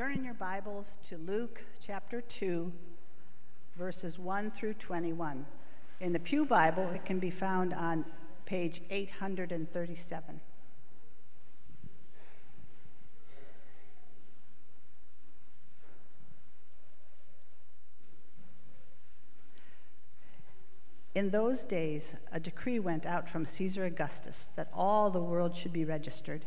Turn in your Bibles to Luke chapter 2, verses 1 through 21. In the Pew Bible, it can be found on page 837. In those days, a decree went out from Caesar Augustus that all the world should be registered.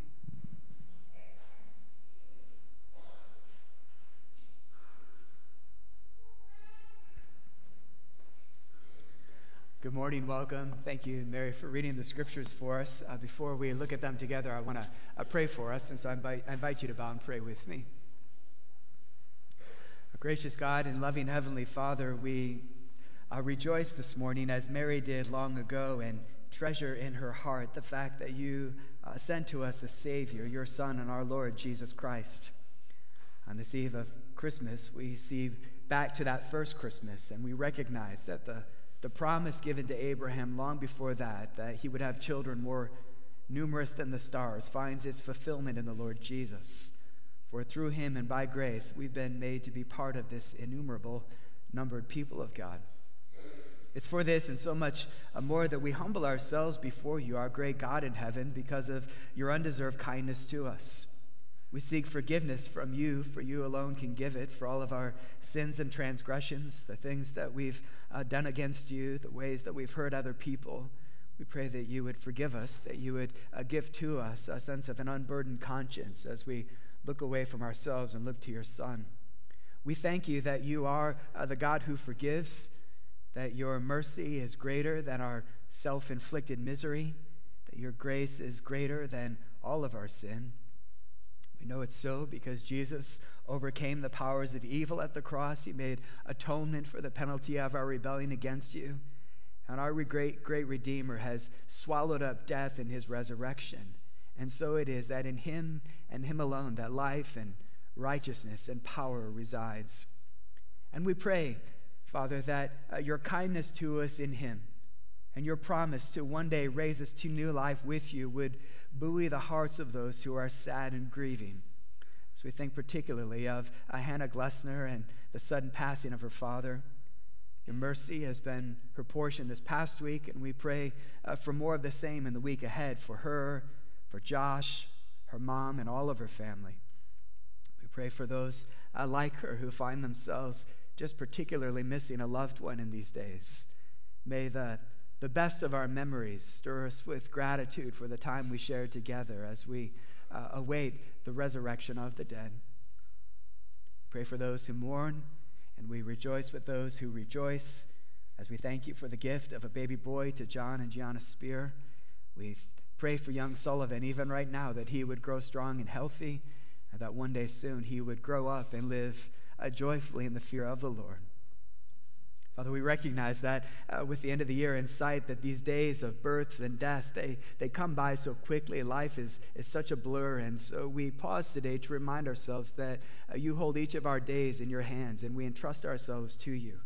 Good morning, welcome. Thank you, Mary, for reading the scriptures for us. Uh, before we look at them together, I want to uh, pray for us, and so I invite, I invite you to bow and pray with me. Gracious God and loving Heavenly Father, we uh, rejoice this morning as Mary did long ago and treasure in her heart the fact that you uh, sent to us a Savior, your Son and our Lord Jesus Christ. On this eve of Christmas, we see back to that first Christmas and we recognize that the, the promise given to Abraham long before that, that he would have children more numerous than the stars, finds its fulfillment in the Lord Jesus. For through him and by grace, we've been made to be part of this innumerable numbered people of God. It's for this and so much uh, more that we humble ourselves before you, our great God in heaven, because of your undeserved kindness to us. We seek forgiveness from you, for you alone can give it, for all of our sins and transgressions, the things that we've uh, done against you, the ways that we've hurt other people. We pray that you would forgive us, that you would uh, give to us a sense of an unburdened conscience as we look away from ourselves and look to your Son. We thank you that you are uh, the God who forgives, that your mercy is greater than our self inflicted misery, that your grace is greater than all of our sin. We know it's so because Jesus overcame the powers of evil at the cross. He made atonement for the penalty of our rebellion against you. And our great, great Redeemer has swallowed up death in his resurrection. And so it is that in him and him alone that life and righteousness and power resides. And we pray, Father, that uh, your kindness to us in him and your promise to one day raise us to new life with you would buoy the hearts of those who are sad and grieving. As we think particularly of uh, Hannah Glessner and the sudden passing of her father, Your mercy has been her portion this past week, and we pray uh, for more of the same in the week ahead for her, for Josh, her mom, and all of her family. We pray for those uh, like her who find themselves just particularly missing a loved one in these days. May the, the best of our memories stir us with gratitude for the time we shared together as we uh, await the resurrection of the dead. Pray for those who mourn and we rejoice with those who rejoice as we thank you for the gift of a baby boy to John and Gianna Spear. We pray for young Sullivan, even right now, that he would grow strong and healthy, and that one day soon he would grow up and live uh, joyfully in the fear of the Lord. Father, we recognize that uh, with the end of the year in sight, that these days of births and deaths, they, they come by so quickly. Life is, is such a blur. And so we pause today to remind ourselves that uh, you hold each of our days in your hands and we entrust ourselves to you.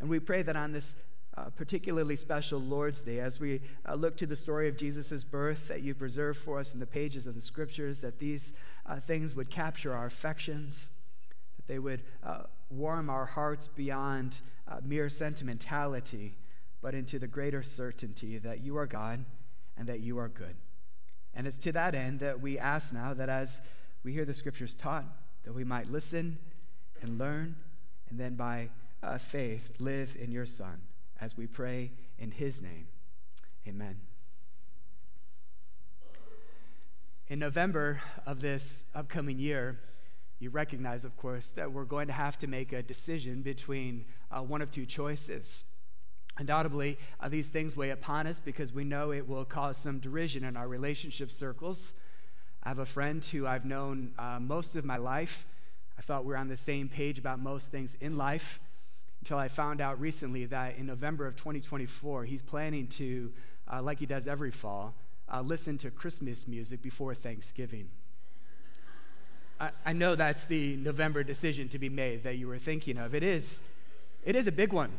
And we pray that on this uh, particularly special Lord's Day, as we uh, look to the story of Jesus' birth that you preserve for us in the pages of the scriptures, that these uh, things would capture our affections, they would uh, warm our hearts beyond uh, mere sentimentality, but into the greater certainty that you are God and that you are good. And it's to that end that we ask now that as we hear the scriptures taught, that we might listen and learn, and then by uh, faith live in your Son, as we pray in his name. Amen. In November of this upcoming year, you recognize, of course, that we're going to have to make a decision between uh, one of two choices. Undoubtedly, uh, these things weigh upon us because we know it will cause some derision in our relationship circles. I have a friend who I've known uh, most of my life. I thought we were on the same page about most things in life until I found out recently that in November of 2024, he's planning to, uh, like he does every fall, uh, listen to Christmas music before Thanksgiving. I, I know that's the November decision to be made that you were thinking of. It is, it is a big one.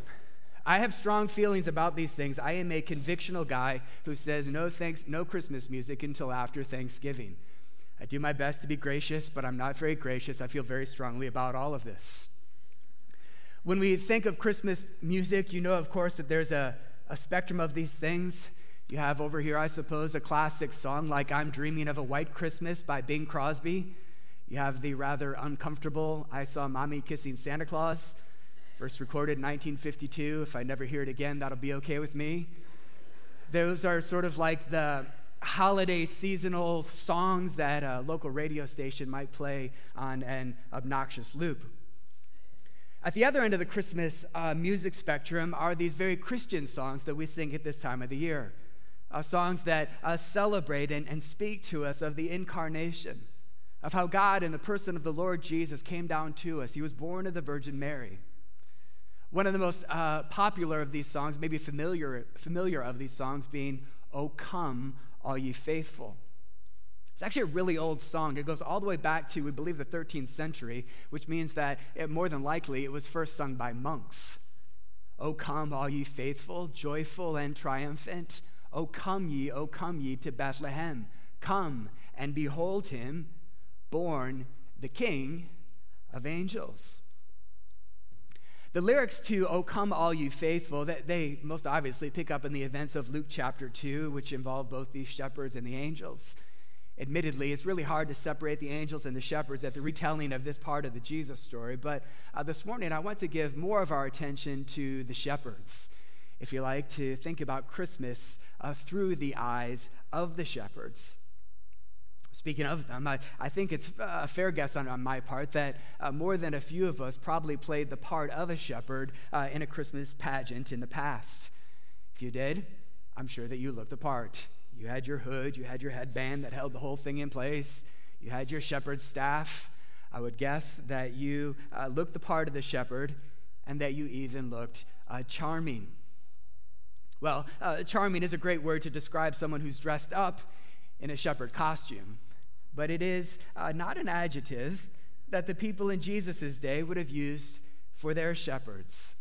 I have strong feelings about these things. I am a convictional guy who says no thanks, no Christmas music until after Thanksgiving. I do my best to be gracious, but I'm not very gracious. I feel very strongly about all of this. When we think of Christmas music, you know, of course, that there's a, a spectrum of these things. You have over here, I suppose, a classic song like I'm Dreaming of a White Christmas by Bing Crosby. You have the rather uncomfortable I Saw Mommy Kissing Santa Claus, first recorded in 1952. If I never hear it again, that'll be okay with me. Those are sort of like the holiday seasonal songs that a local radio station might play on an obnoxious loop. At the other end of the Christmas uh, music spectrum are these very Christian songs that we sing at this time of the year. Uh, songs that uh, celebrate and, and speak to us of the incarnation of how God, in the person of the Lord Jesus, came down to us. He was born of the Virgin Mary. One of the most uh, popular of these songs, maybe familiar, familiar of these songs, being, O come, all ye faithful. It's actually a really old song. It goes all the way back to, we believe, the 13th century, which means that it, more than likely it was first sung by monks. O come, all ye faithful, joyful and triumphant. O come ye, O come ye to Bethlehem. Come and behold him born the King of angels. The lyrics to O Come All You Faithful, that they most obviously pick up in the events of Luke chapter 2, which involve both these shepherds and the angels. Admittedly, it's really hard to separate the angels and the shepherds at the retelling of this part of the Jesus story, but uh, this morning I want to give more of our attention to the shepherds. If you like, to think about Christmas uh, through the eyes of the shepherds. Speaking of them, I, I think it's a fair guess on, on my part that uh, more than a few of us probably played the part of a shepherd uh, in a Christmas pageant in the past. If you did, I'm sure that you looked the part. You had your hood, you had your headband that held the whole thing in place, you had your shepherd's staff. I would guess that you uh, looked the part of the shepherd and that you even looked uh, charming. Well, uh, charming is a great word to describe someone who's dressed up in a shepherd costume but it is uh, not an adjective that the people in Jesus' day would have used for their shepherds.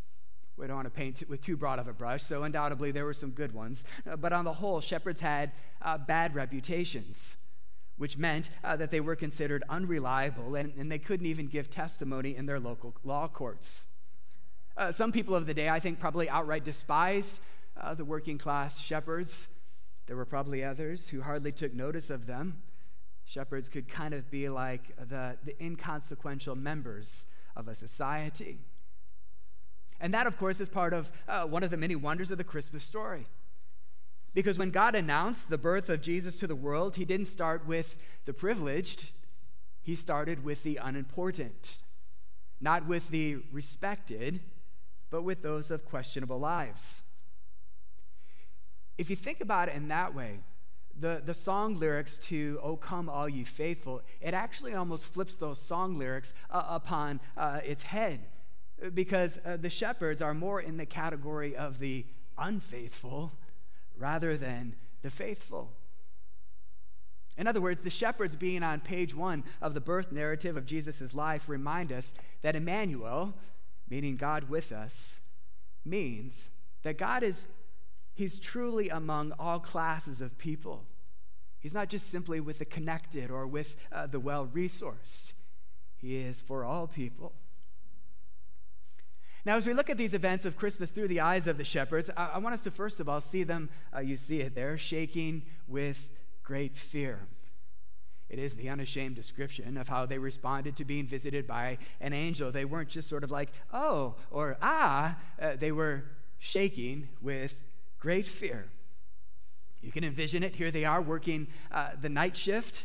We don't want to paint it with too broad of a brush, so undoubtedly there were some good ones. Uh, but on the whole, shepherds had uh, bad reputations, which meant uh, that they were considered unreliable and, and they couldn't even give testimony in their local law courts. Uh, some people of the day, I think, probably outright despised uh, the working class shepherds. There were probably others who hardly took notice of them. Shepherds could kind of be like the, the inconsequential members of a society. And that, of course, is part of uh, one of the many wonders of the Christmas story. Because when God announced the birth of Jesus to the world, he didn't start with the privileged, he started with the unimportant, not with the respected, but with those of questionable lives. If you think about it in that way, the, the song lyrics to O Come All You Faithful, it actually almost flips those song lyrics uh, upon uh, its head because uh, the shepherds are more in the category of the unfaithful rather than the faithful. In other words, the shepherds being on page one of the birth narrative of Jesus' life remind us that Emmanuel, meaning God with us, means that God is He's truly among all classes of people. He's not just simply with the connected or with uh, the well resourced, He is for all people. Now, as we look at these events of Christmas through the eyes of the shepherds, I, I want us to first of all see them, uh, you see it there, shaking with great fear. It is the unashamed description of how they responded to being visited by an angel. They weren't just sort of like, oh, or ah, uh, they were shaking with great fear. You can envision it. Here they are working uh, the night shift,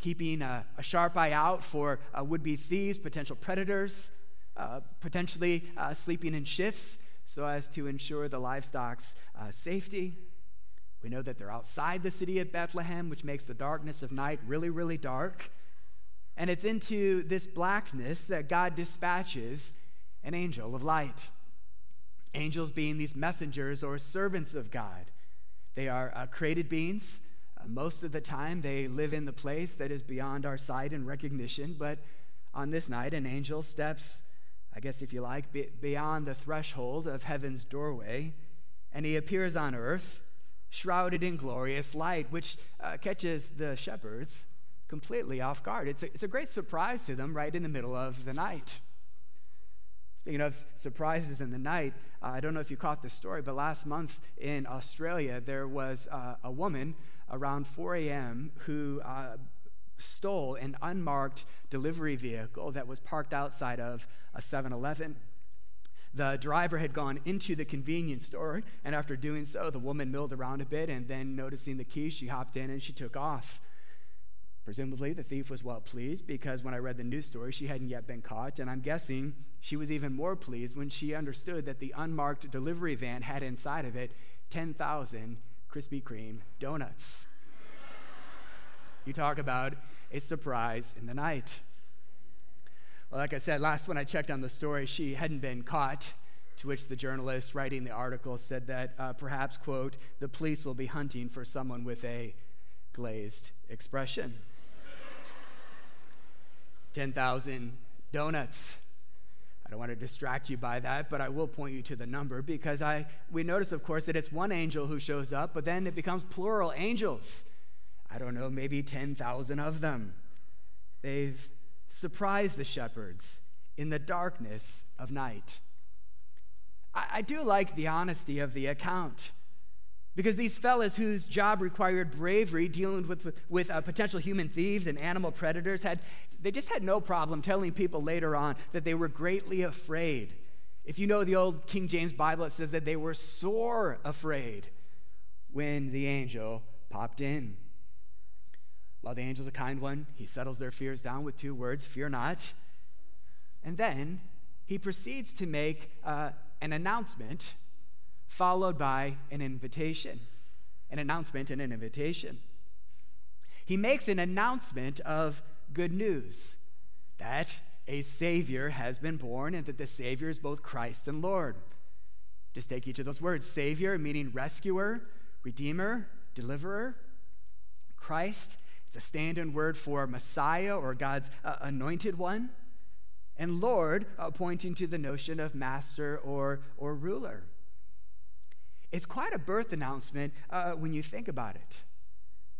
keeping a, a sharp eye out for uh, would be thieves, potential predators uh, potentially uh, sleeping in shifts so as to ensure the livestock's uh, safety. We know that they're outside the city of Bethlehem, which makes the darkness of night really, really dark. And it's into this blackness that God dispatches an angel of light. Angels being these messengers or servants of God. They are uh, created beings. Uh, most of the time, they live in the place that is beyond our sight and recognition. But on this night, an angel steps I guess if you like, beyond the threshold of heaven's doorway, and he appears on earth, shrouded in glorious light, which uh, catches the shepherds completely off guard. It's a, it's a great surprise to them right in the middle of the night. Speaking of surprises in the night, uh, I don't know if you caught this story, but last month in Australia, there was uh, a woman around 4 a.m. who uh, stole an unmarked delivery vehicle that was parked outside of a 7 Eleven. The driver had gone into the convenience store, and after doing so, the woman milled around a bit, and then noticing the key, she hopped in and she took off. Presumably, the thief was well pleased because when I read the news story, she hadn't yet been caught, and I'm guessing she was even more pleased when she understood that the unmarked delivery van had inside of it 10,000 Krispy Kreme donuts. You talk about a surprise in the night. Well, like I said, last when I checked on the story, she hadn't been caught. To which the journalist writing the article said that uh, perhaps, quote, the police will be hunting for someone with a glazed expression. 10,000 donuts. I don't want to distract you by that, but I will point you to the number because I, we notice, of course, that it's one angel who shows up, but then it becomes plural angels. I don't know, maybe 10,000 of them. They've surprised the shepherds in the darkness of night. I, I do like the honesty of the account. Because these fellas whose job required bravery dealing with, with, with uh, potential human thieves and animal predators had they just had no problem telling people later on that they were greatly afraid. If you know the old King James Bible, it says that they were sore afraid when the angel popped in. Well, the angel's a kind one, he settles their fears down with two words fear not. And then he proceeds to make uh, an announcement followed by an invitation. An announcement and an invitation. He makes an announcement of good news that a Savior has been born and that the Savior is both Christ and Lord. Just take each of those words Savior, meaning rescuer, redeemer, deliverer. Christ it's a stand in word for Messiah or God's uh, anointed one. And Lord, uh, pointing to the notion of master or, or ruler. It's quite a birth announcement uh, when you think about it.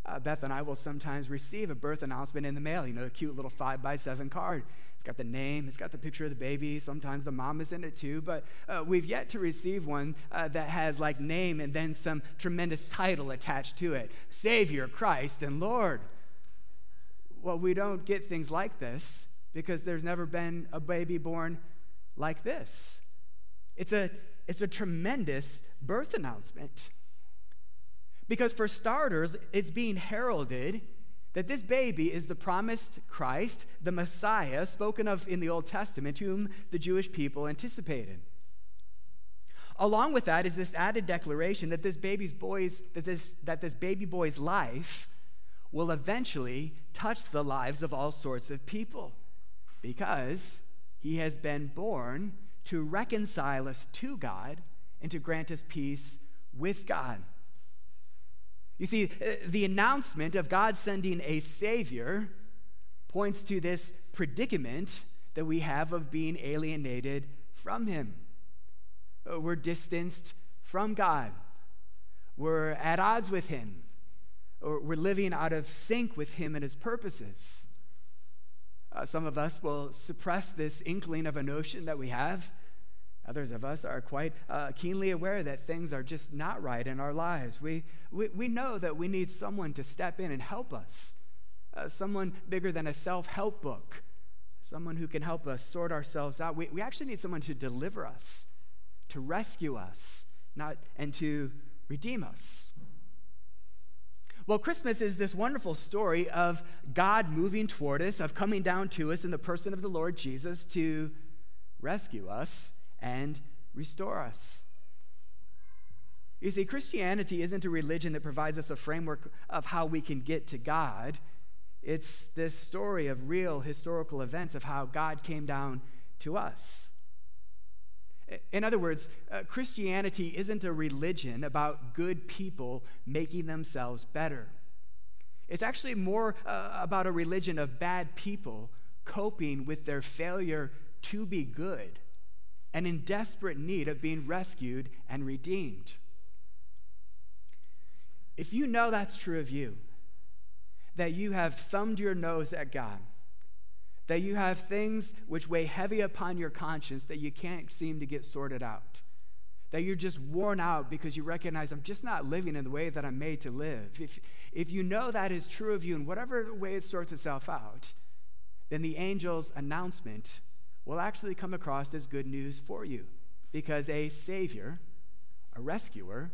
Uh, Beth and I will sometimes receive a birth announcement in the mail, you know, a cute little five by seven card. It's got the name, it's got the picture of the baby. Sometimes the mom is in it too, but uh, we've yet to receive one uh, that has like name and then some tremendous title attached to it Savior, Christ, and Lord. Well, we don't get things like this because there's never been a baby born like this. It's a, it's a tremendous birth announcement. Because, for starters, it's being heralded that this baby is the promised Christ, the Messiah, spoken of in the Old Testament, whom the Jewish people anticipated. Along with that is this added declaration that this baby's boy's that this, that this baby boy's life will eventually touch the lives of all sorts of people because he has been born to reconcile us to God and to grant us peace with God. You see, uh, the announcement of God sending a Savior points to this predicament that we have of being alienated from Him. Uh, we're distanced from God, we're at odds with Him, or we're living out of sync with Him and His purposes. Uh, some of us will suppress this inkling of a notion that we have Others of us are quite uh, keenly aware that things are just not right in our lives. We, we, we know that we need someone to step in and help us, uh, someone bigger than a self help book, someone who can help us sort ourselves out. We, we actually need someone to deliver us, to rescue us, not, and to redeem us. Well, Christmas is this wonderful story of God moving toward us, of coming down to us in the person of the Lord Jesus to rescue us and restore us. You see, Christianity isn't a religion that provides us a framework of how we can get to God. It's this story of real historical events of how God came down to us. In other words, uh, Christianity isn't a religion about good people making themselves better. It's actually more uh, about a religion of bad people coping with their failure to be good and in desperate need of being rescued and redeemed. If you know that's true of you, that you have thumbed your nose at God, that you have things which weigh heavy upon your conscience that you can't seem to get sorted out, that you're just worn out because you recognize I'm just not living in the way that I'm made to live. If, if you know that is true of you in whatever way it sorts itself out, then the angel's announcement will actually come across as good news for you because a Savior, a rescuer,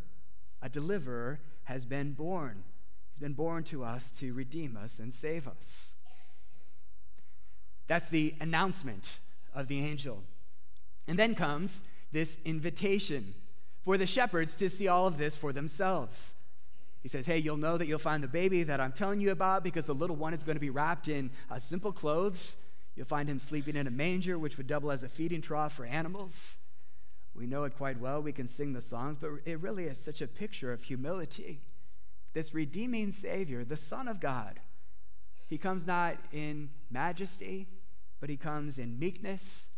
a deliverer has been born. He's been born to us to redeem us and save us. That's the announcement of the angel. And then comes this invitation for the shepherds to see all of this for themselves. He says, Hey, you'll know that you'll find the baby that I'm telling you about because the little one is going to be wrapped in uh, simple clothes You'll find him sleeping in a manger, which would double as a feeding trough for animals. We know it quite well. We can sing the songs, but it really is such a picture of humility. This redeeming Savior, the Son of God, he comes not in majesty, but he comes in meekness.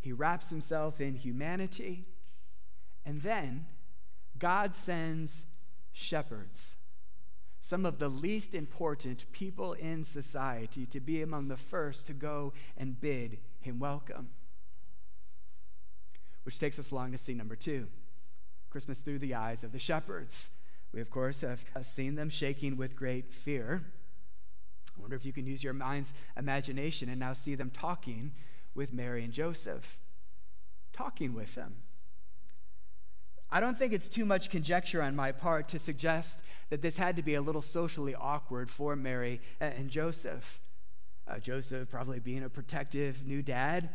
He wraps himself in humanity. And then God sends shepherds some of the least important people in society to be among the first to go and bid him welcome. Which takes us along to scene number two Christmas through the eyes of the shepherds. We, of course, have seen them shaking with great fear. I wonder if you can use your mind's imagination and now see them talking with Mary and Joseph, talking with them. I don't think it's too much conjecture on my part to suggest that this had to be a little socially awkward for Mary and Joseph. Uh, Joseph probably being a protective new dad,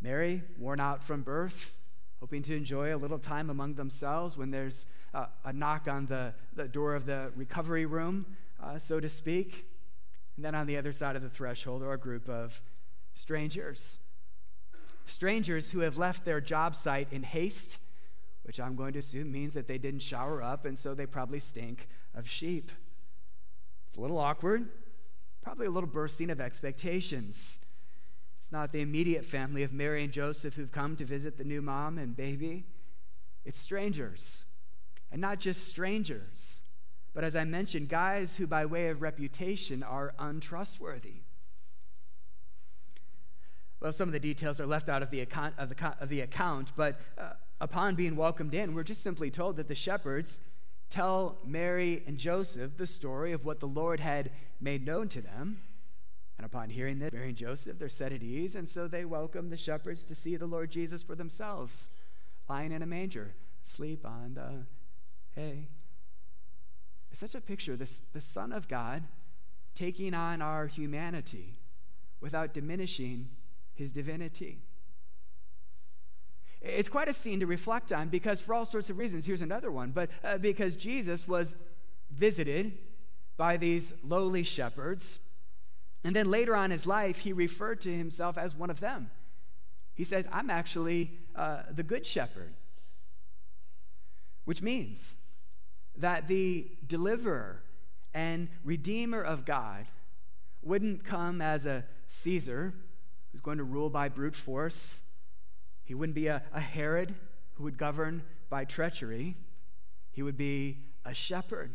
Mary worn out from birth, hoping to enjoy a little time among themselves when there's uh, a knock on the, the door of the recovery room, uh, so to speak. And then on the other side of the threshold are a group of strangers. Strangers who have left their job site in haste which I'm going to assume means that they didn't shower up, and so they probably stink of sheep. It's a little awkward, probably a little bursting of expectations. It's not the immediate family of Mary and Joseph who've come to visit the new mom and baby, it's strangers. And not just strangers, but as I mentioned, guys who, by way of reputation, are untrustworthy. Well, some of the details are left out of the account, of the, of the account but uh, upon being welcomed in, we're just simply told that the shepherds tell Mary and Joseph the story of what the Lord had made known to them. And upon hearing this, Mary and Joseph, they're set at ease, and so they welcome the shepherds to see the Lord Jesus for themselves, lying in a manger, sleep on the hay. Such a picture, this, the Son of God taking on our humanity without diminishing his divinity. It's quite a scene to reflect on because, for all sorts of reasons, here's another one, but uh, because Jesus was visited by these lowly shepherds. And then later on in his life, he referred to himself as one of them. He said, I'm actually uh, the good shepherd, which means that the deliverer and redeemer of God wouldn't come as a Caesar who's going to rule by brute force he wouldn't be a, a Herod who would govern by treachery. He would be a shepherd,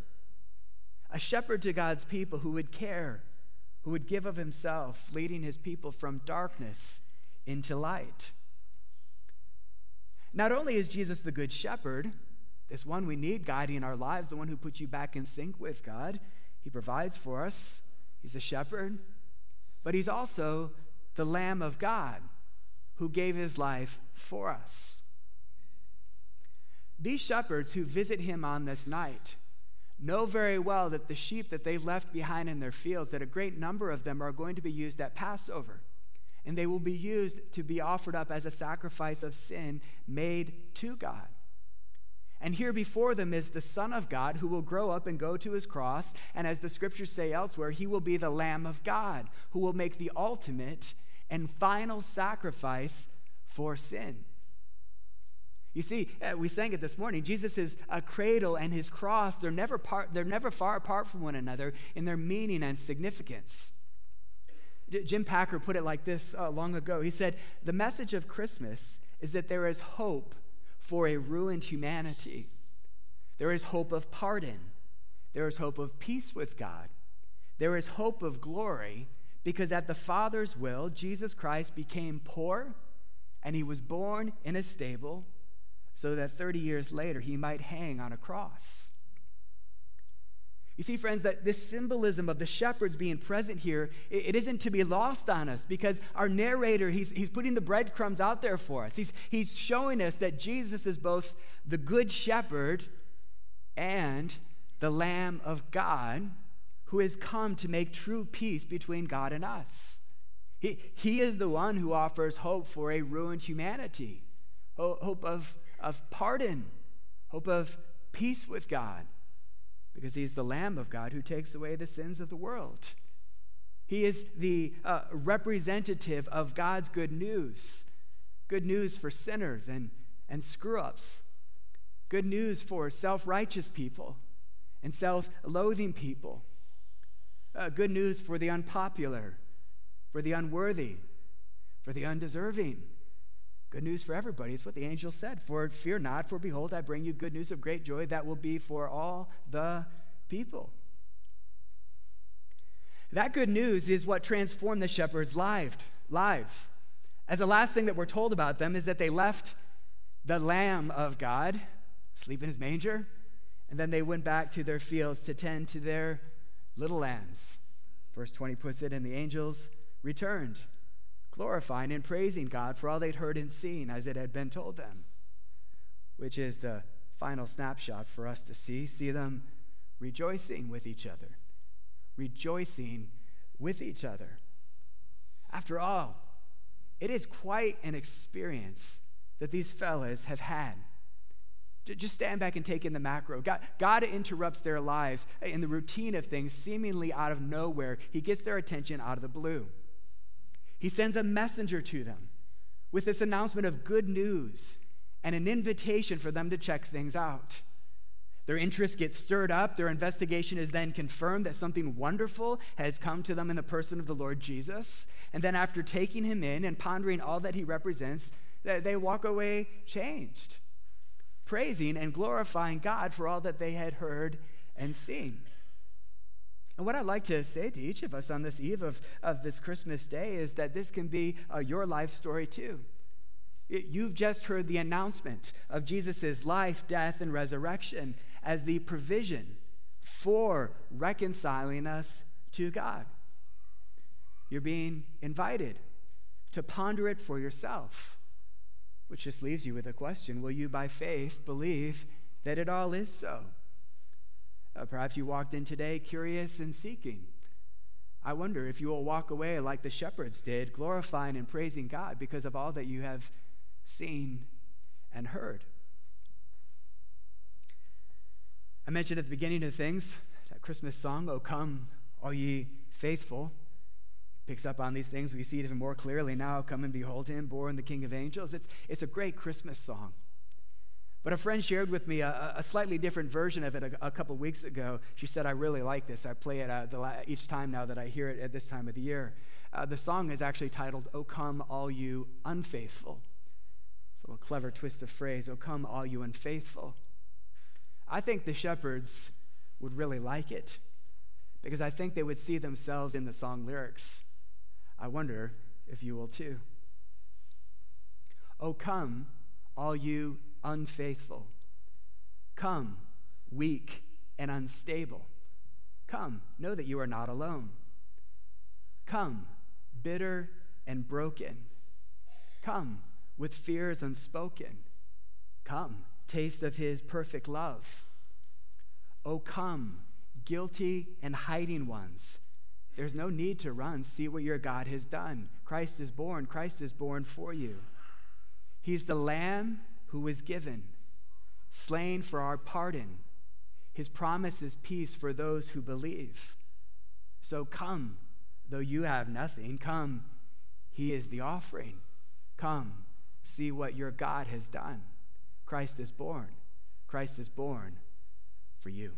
a shepherd to God's people who would care, who would give of himself, leading his people from darkness into light. Not only is Jesus the good shepherd, this one we need guiding our lives, the one who puts you back in sync with God, he provides for us. He's a shepherd, but he's also the Lamb of God who gave his life for us. These shepherds who visit him on this night know very well that the sheep that they left behind in their fields, that a great number of them are going to be used at Passover. And they will be used to be offered up as a sacrifice of sin made to God. And here before them is the Son of God who will grow up and go to his cross. And as the scriptures say elsewhere, he will be the Lamb of God who will make the ultimate and final sacrifice for sin. You see, uh, we sang it this morning. Jesus is a cradle and his cross, they're never, part, they're never far apart from one another in their meaning and significance. Jim Packer put it like this uh, long ago. He said, The message of Christmas is that there is hope for a ruined humanity. There is hope of pardon. There is hope of peace with God. There is hope of glory because at the Father's will, Jesus Christ became poor and he was born in a stable so that 30 years later he might hang on a cross. You see, friends, that this symbolism of the shepherds being present here, it isn't to be lost on us because our narrator, he's, he's putting the breadcrumbs out there for us. He's, he's showing us that Jesus is both the good shepherd and the Lamb of God who has come to make true peace between God and us. He, he is the one who offers hope for a ruined humanity, hope of, of pardon, hope of peace with God, because he's the Lamb of God who takes away the sins of the world. He is the uh, representative of God's good news good news for sinners and, and screw ups, good news for self righteous people and self loathing people uh, good news for the unpopular, for the unworthy, for the undeserving. Good news for everybody. It's what the angel said. For fear not, for behold, I bring you good news of great joy that will be for all the people. That good news is what transformed the shepherds' lives. As the last thing that we're told about them is that they left the Lamb of God, sleep in his manger, and then they went back to their fields to tend to their little lambs. Verse 20 puts it, and the angels returned, glorifying and praising God for all they'd heard and seen as it had been told them, which is the final snapshot for us to see. See them rejoicing with each other, rejoicing with each other. After all, it is quite an experience that these fellas have had. Just stand back and take in the macro. God, God interrupts their lives in the routine of things, seemingly out of nowhere. He gets their attention out of the blue. He sends a messenger to them with this announcement of good news and an invitation for them to check things out. Their interest gets stirred up. Their investigation is then confirmed that something wonderful has come to them in the person of the Lord Jesus. And then, after taking him in and pondering all that he represents, they walk away changed praising and glorifying God for all that they had heard and seen. And what I'd like to say to each of us on this eve of, of this Christmas day is that this can be uh, your life story too. You've just heard the announcement of Jesus' life, death, and resurrection as the provision for reconciling us to God. You're being invited to ponder it for yourself, which just leaves you with a question Will you, by faith, believe that it all is so? Uh, perhaps you walked in today curious and seeking. I wonder if you will walk away like the shepherds did, glorifying and praising God because of all that you have seen and heard. I mentioned at the beginning of things that Christmas song, O come, all ye faithful. Picks up on these things. We see it even more clearly now. Come and behold him, born the King of angels. It's, it's a great Christmas song. But a friend shared with me a, a slightly different version of it a, a, couple weeks ago. She said, I really like this. I play it uh, the, each time now that I hear it at this time of the year. Uh, the song is actually titled, O Come, All You Unfaithful. It's a little clever twist of phrase, O come, all you unfaithful. I think the shepherds would really like it because I think they would see themselves in the song lyrics. I wonder if you will too. O come, all you unfaithful. Come, weak and unstable. Come, know that you are not alone. Come, bitter and broken. Come, with fears unspoken. Come, taste of his perfect love. Oh, come, guilty and hiding ones. There's no need to run. See what your God has done. Christ is born. Christ is born for you. He's the Lamb who was given, slain for our pardon. His promise is peace for those who believe. So come, though you have nothing, come. He is the offering. Come, see what your God has done. Christ is born. Christ is born for you.